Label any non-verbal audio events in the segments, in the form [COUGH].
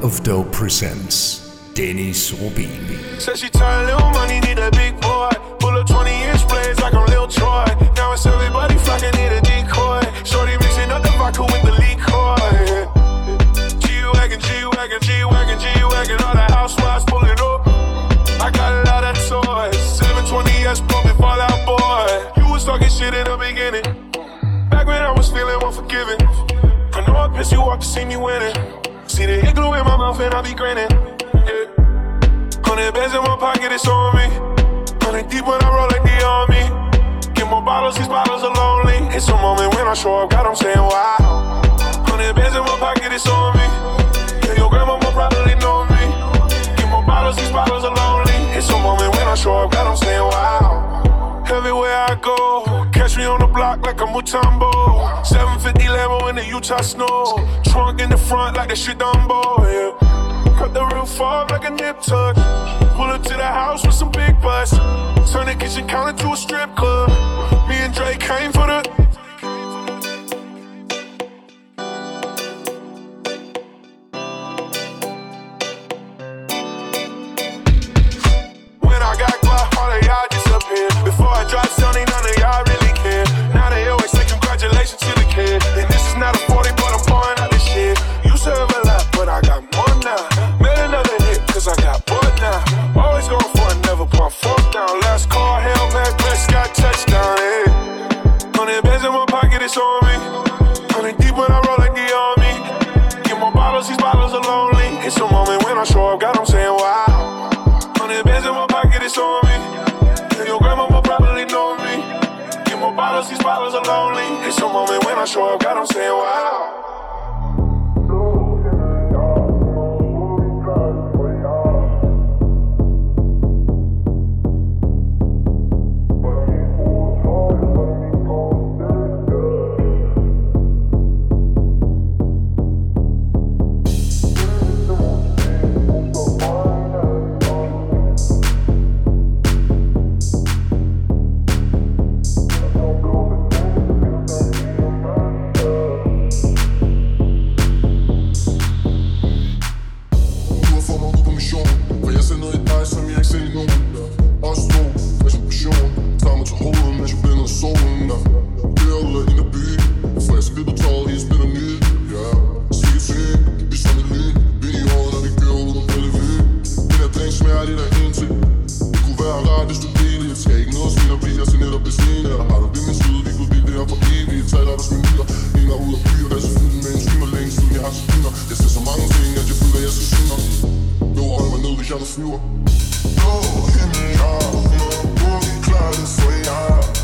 Of Dope presents Dennis Rubin. Said she little money, need a big boy. Pull up 20 inch blades like I'm Lil Troy. Now it's everybody need a decoy. Shorty mixing up the vodka with the liquor. G-Wagon, G-Wagon, G-Wagon, G-Wagon. All the housewives pulling up. I got a lot of toys. 720S pumping Fall Out Boy. You was talking shit in the beginning. Back when I was feeling unforgiving. I know I pissed you off to see me winning. Mouth and I be grinning. Yeah. Hundred bands in my pocket, it's on me. Hundred deep when I roll like the army. Get more bottles, these bottles are lonely. It's a moment when I show up, God, I'm saying wow. Hundred bands in my pocket, it's on me. Yeah, your grandma will probably know me. Get more bottles, these bottles are lonely. It's a moment when I show up, God, I'm saying wow. Everywhere I go, me on the block like a Mutombo. 750 Lambo in the Utah snow. Trunk in the front like the shit yeah. Cut the roof off like a nip tuck. Pull up to the house with some big butts. Turn the kitchen counter to a strip club. Me and Drake came for the. Her dreng af en til Det kunne være rart, hvis du delte Jeg skal ikke noget svin og blive, jeg skal netop besvinde Og Har du ved min side, vi kunne dele det her for evigt Taler der minutter, ind og ud af byer Der er så fyldt med en skimmer længe siden jeg har så spinner. Jeg ser så mange ting, at jeg føler, jeg skal synge Lå og hold mig ned, hvis jeg nu flyver. Blå himmel, jeg ja Blå klare for det, Holder jeg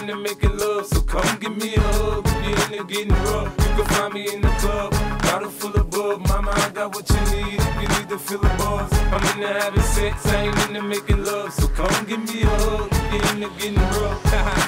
into making love. So come give me a hug if you're into getting rough. You can find me in the club, bottle full of bub. Mama, I got what you need if you need to feel the buzz. I'm into having sex, I ain't into making love. So come give me a hug if you're into getting rough. [LAUGHS]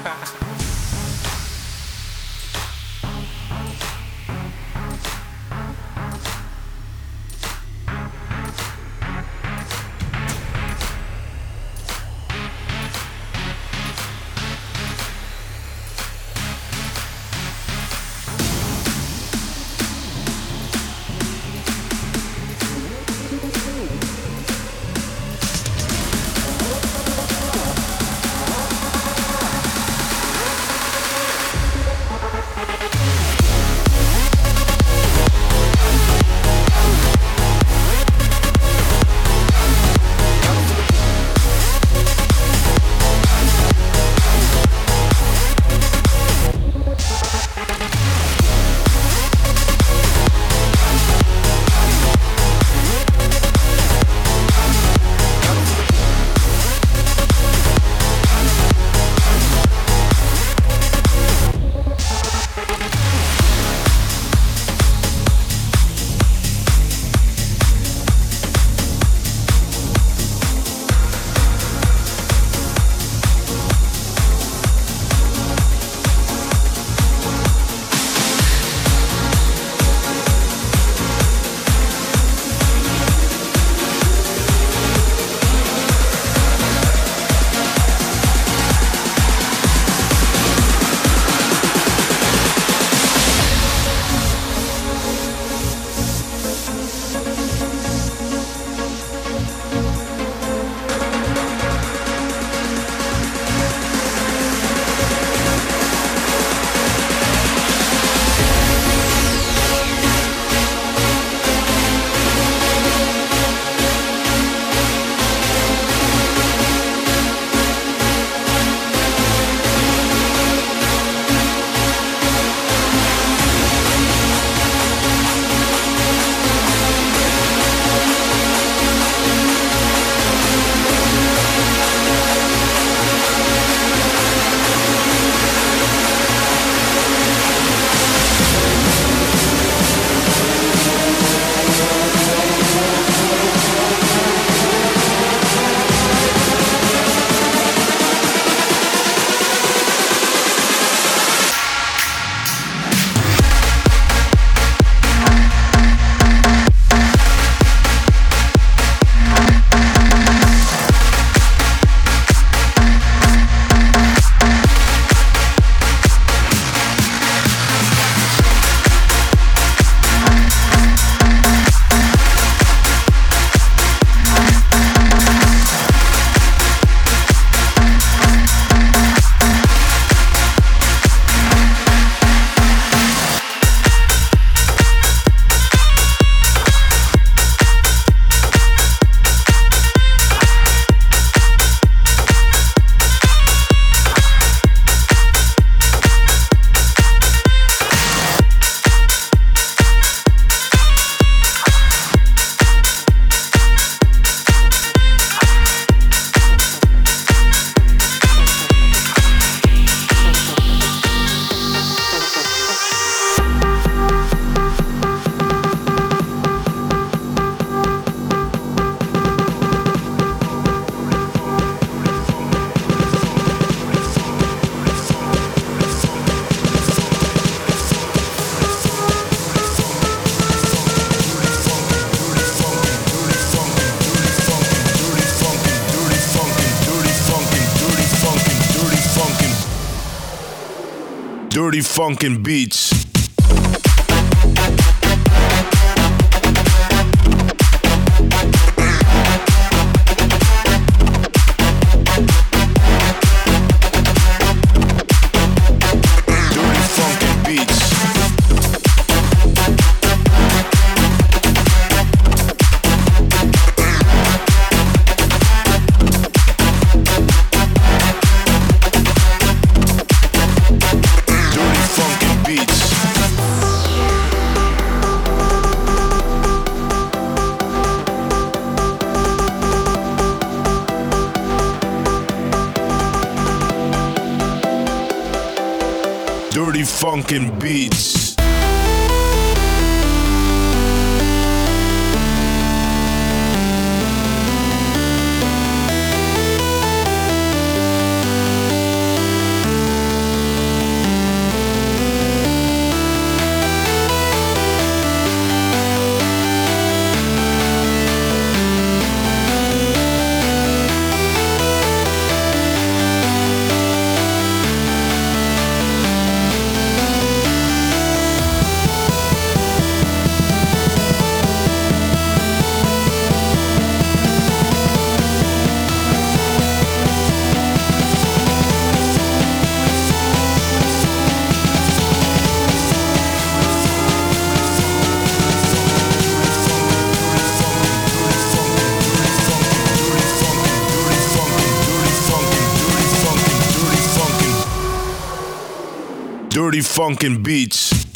Funkin' Beats. Funkin' Beats. Funkin' Beats.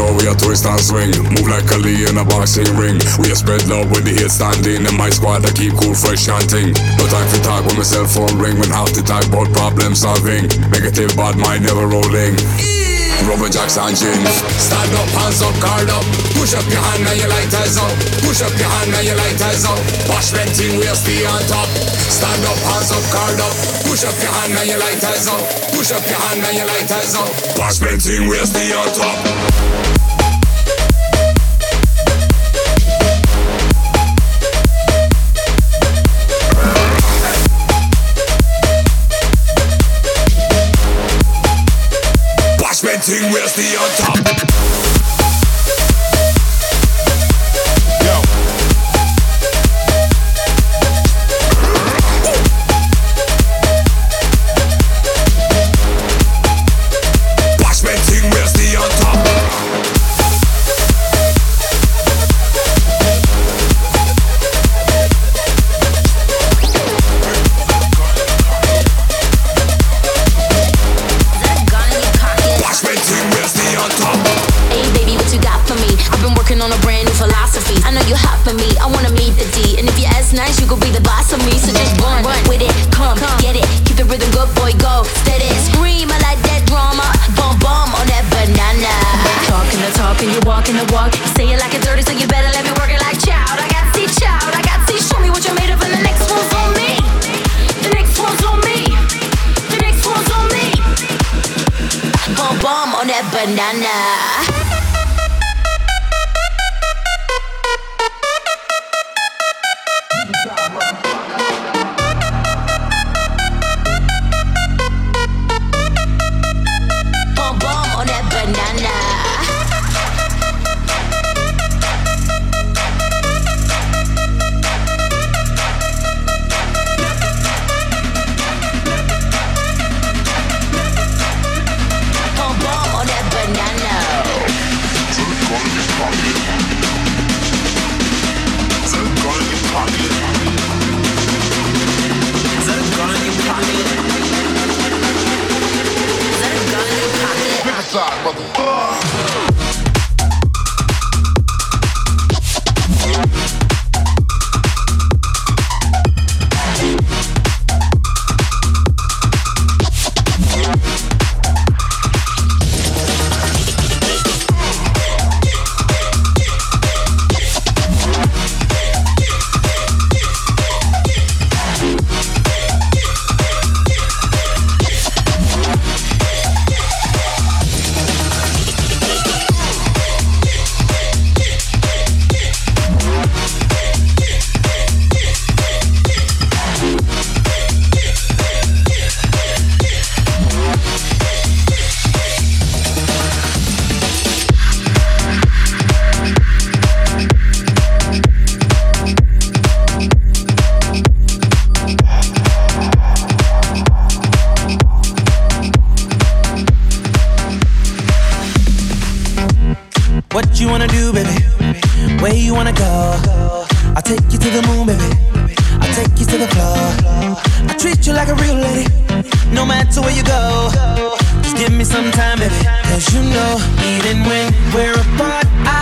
Know we are twist and swing. Move like Ali in a boxing ring. We are spread love with the hit standing. And my squad I keep cool, fresh chanting. No time for talk when my cell phone ring. When half the talk about problem solving. Negative bad mind never rolling. Rubber jacks and jeans. Stand up, hands up, guard up. Push up your hand and your lighters up. Push up your hand and your lighters up. Wash venting, we'll stay on top. Stand up, hands up, guard up. Push up your hand and your lighters up. Push up your hand and your lighters up. Wash venting, we'll stay on top. Everything wears the on top. On that to the moon, baby. I take you to the floor. I treat you like a real lady, no matter where you go. Just give me some time, baby. Cause you know, even when we're apart, I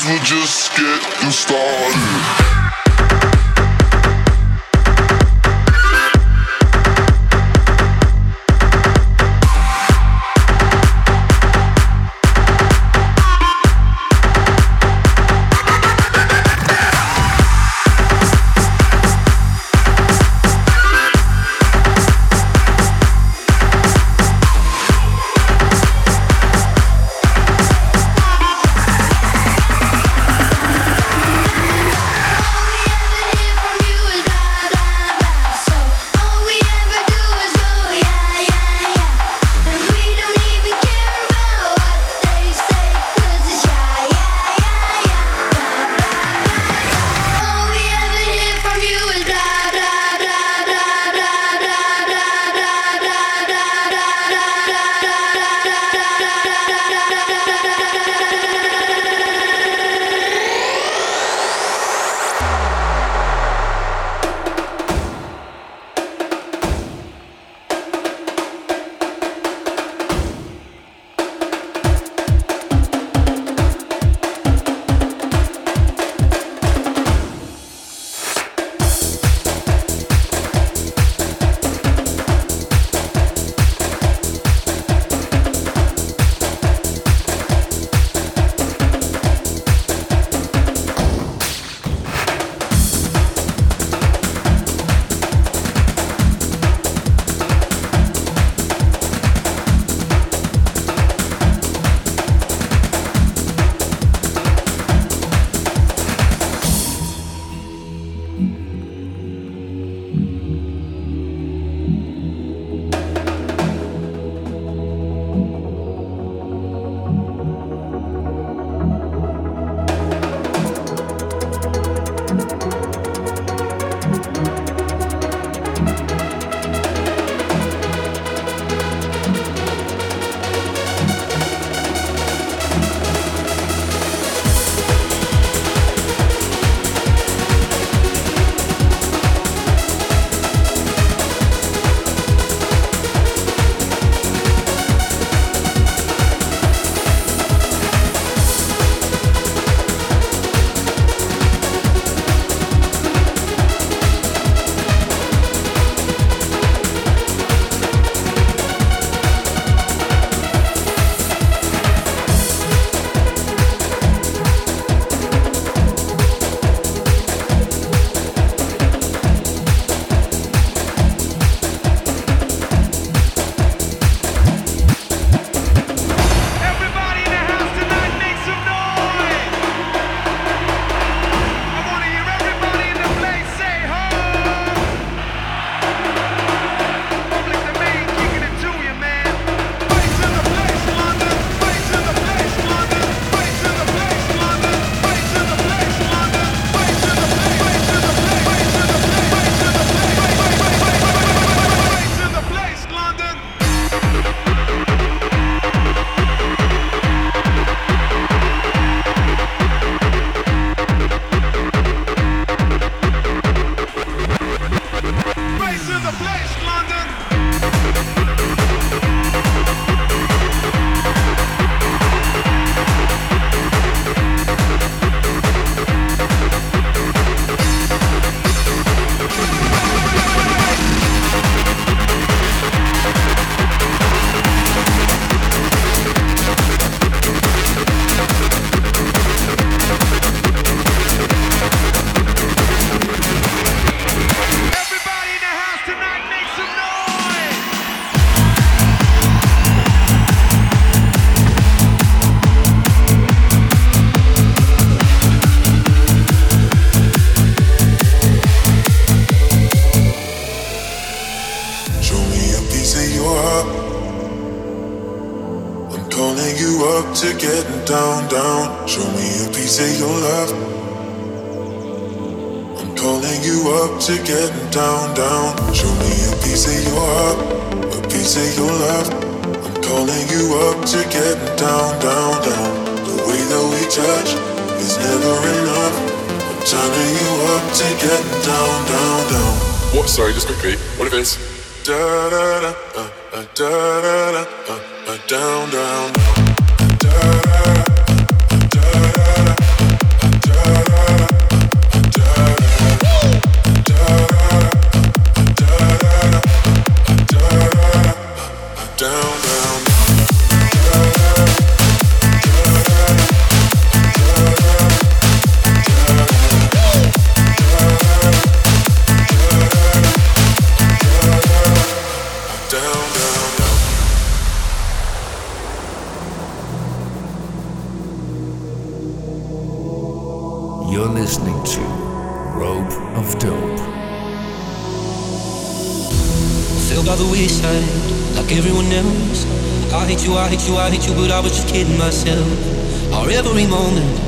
Cause we're just getting started. You're listening to Rope of Dope. Fell by the wayside, like everyone else. I hate you, I hate you, I hate you, but I was just kidding myself. Our every moment,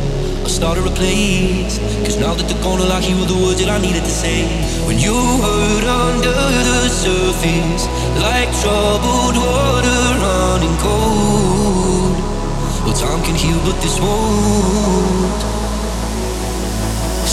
I started a place. Cause now that the corner like you were the words that I needed to say. When you heard under the surface, like troubled water running cold. Well, time can heal, but this won't.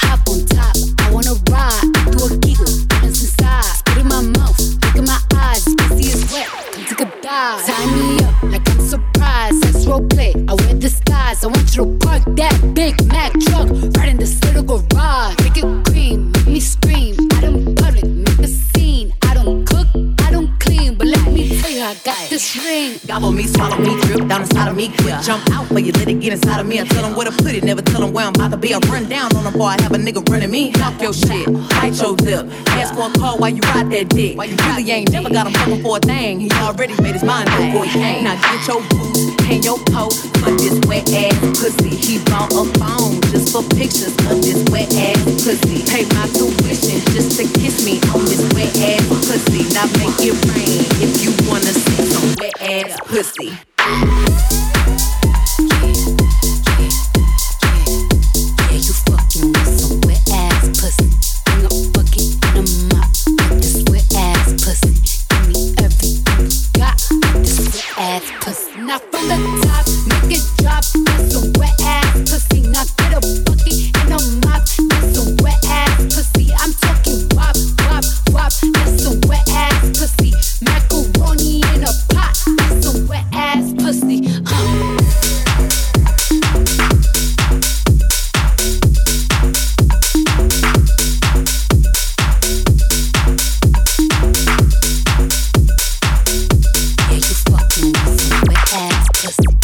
hop on top. I wanna ride. inside of me. I tell them where to put it, never tell where I'm about to be. I run down on them, boy, I have a nigga running me. Talk your shit, bite your lip. Ask for a call while you ride that dick. Why you really ain't never got him looking for a thing. He already made his mind up before he came. Now get your boots, hang your coat, for this wet ass pussy. He bought a phone just for pictures of this wet ass pussy. Pay my tuition just to kiss me on this wet ass pussy. Now make it rain if you wanna see some wet ass pussy. podcast.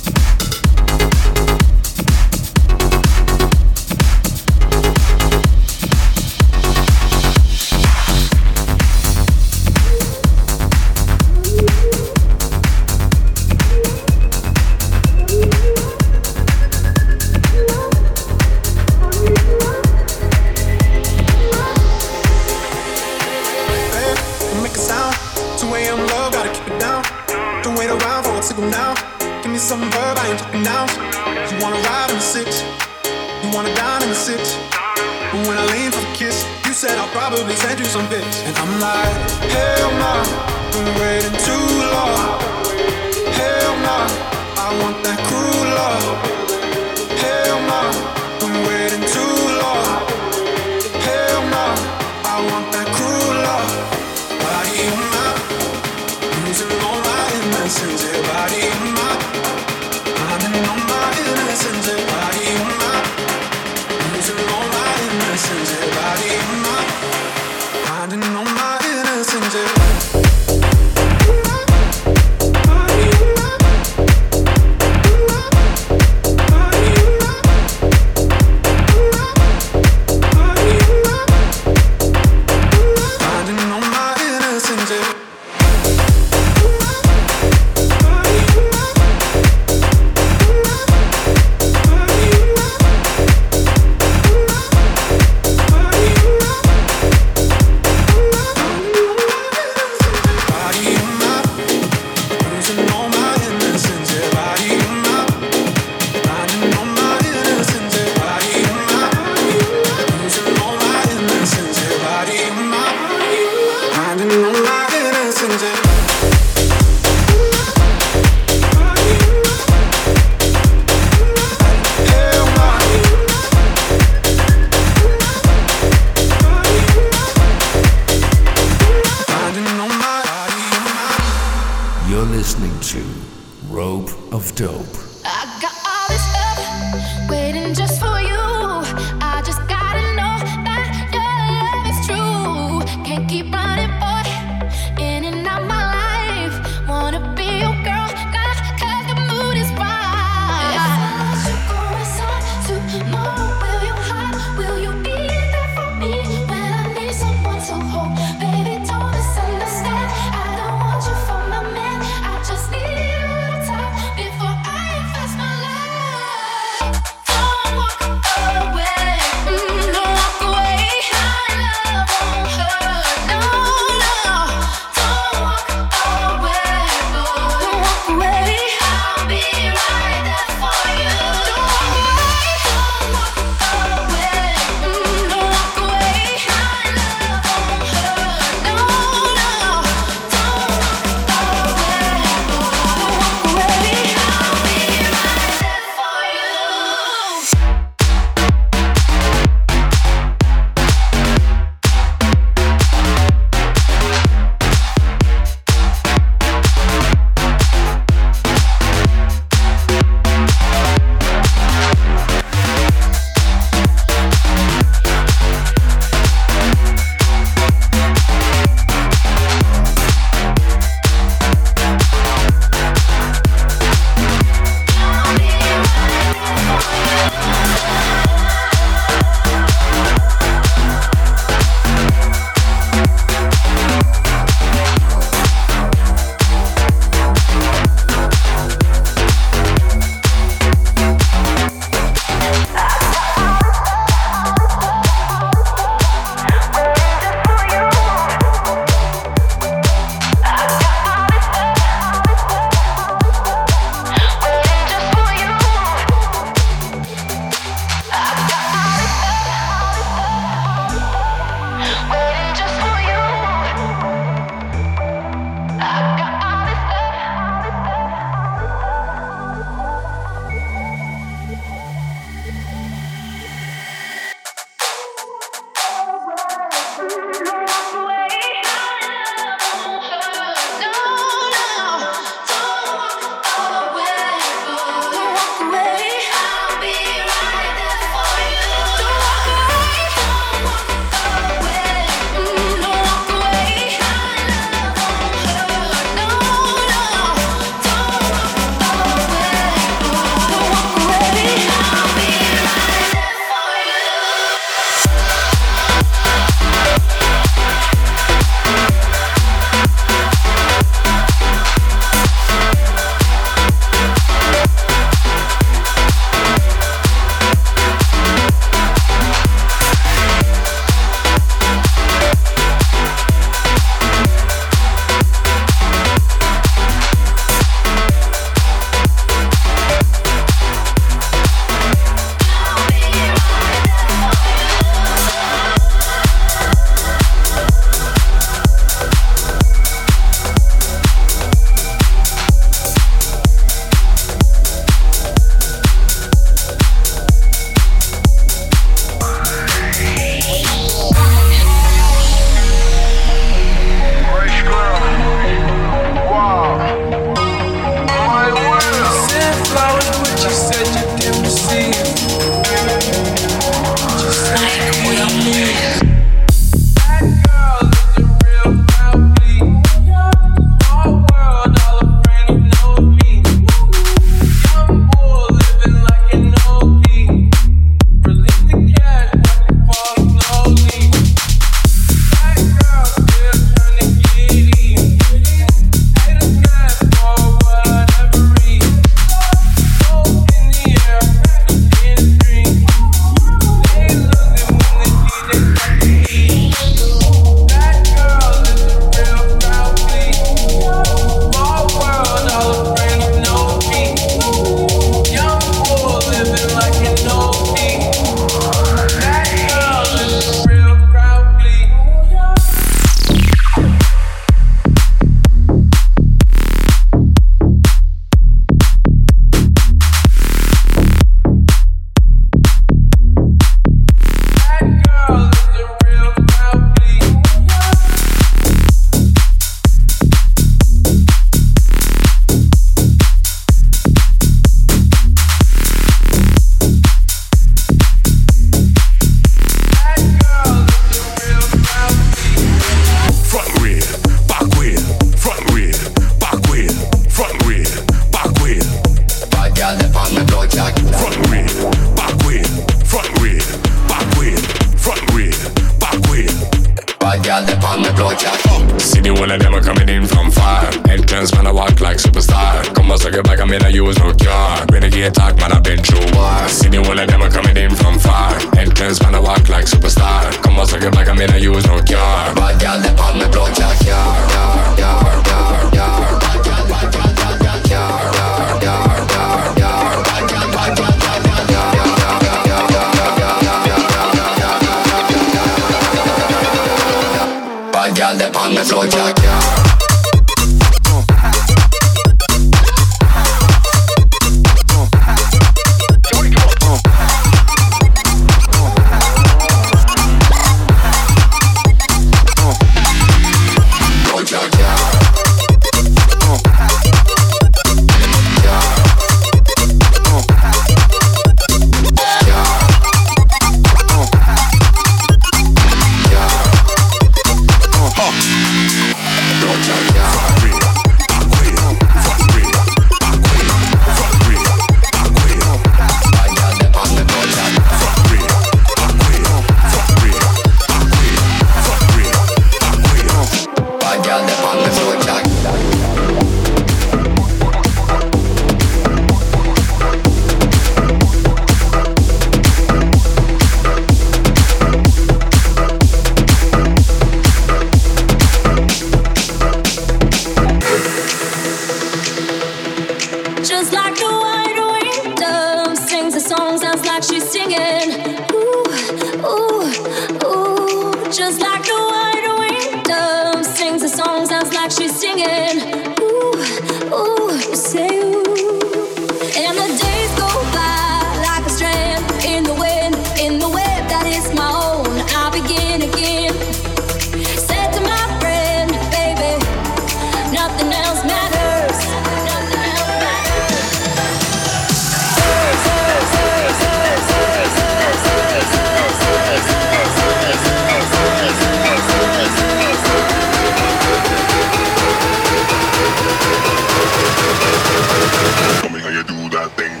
nothing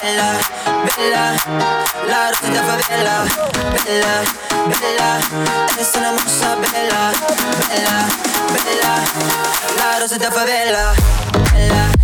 bella, bella La rosa da favela, bella, bella Es una mossa bella, bella, bella La rosa da favela, bella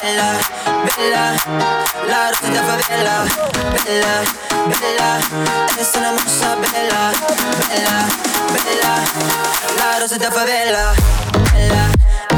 bella, bella La rosa da favela, bella, bella è una mossa bella, bella, bella La rosa da favela, bella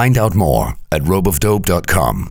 Find out more at ropeofdope.com.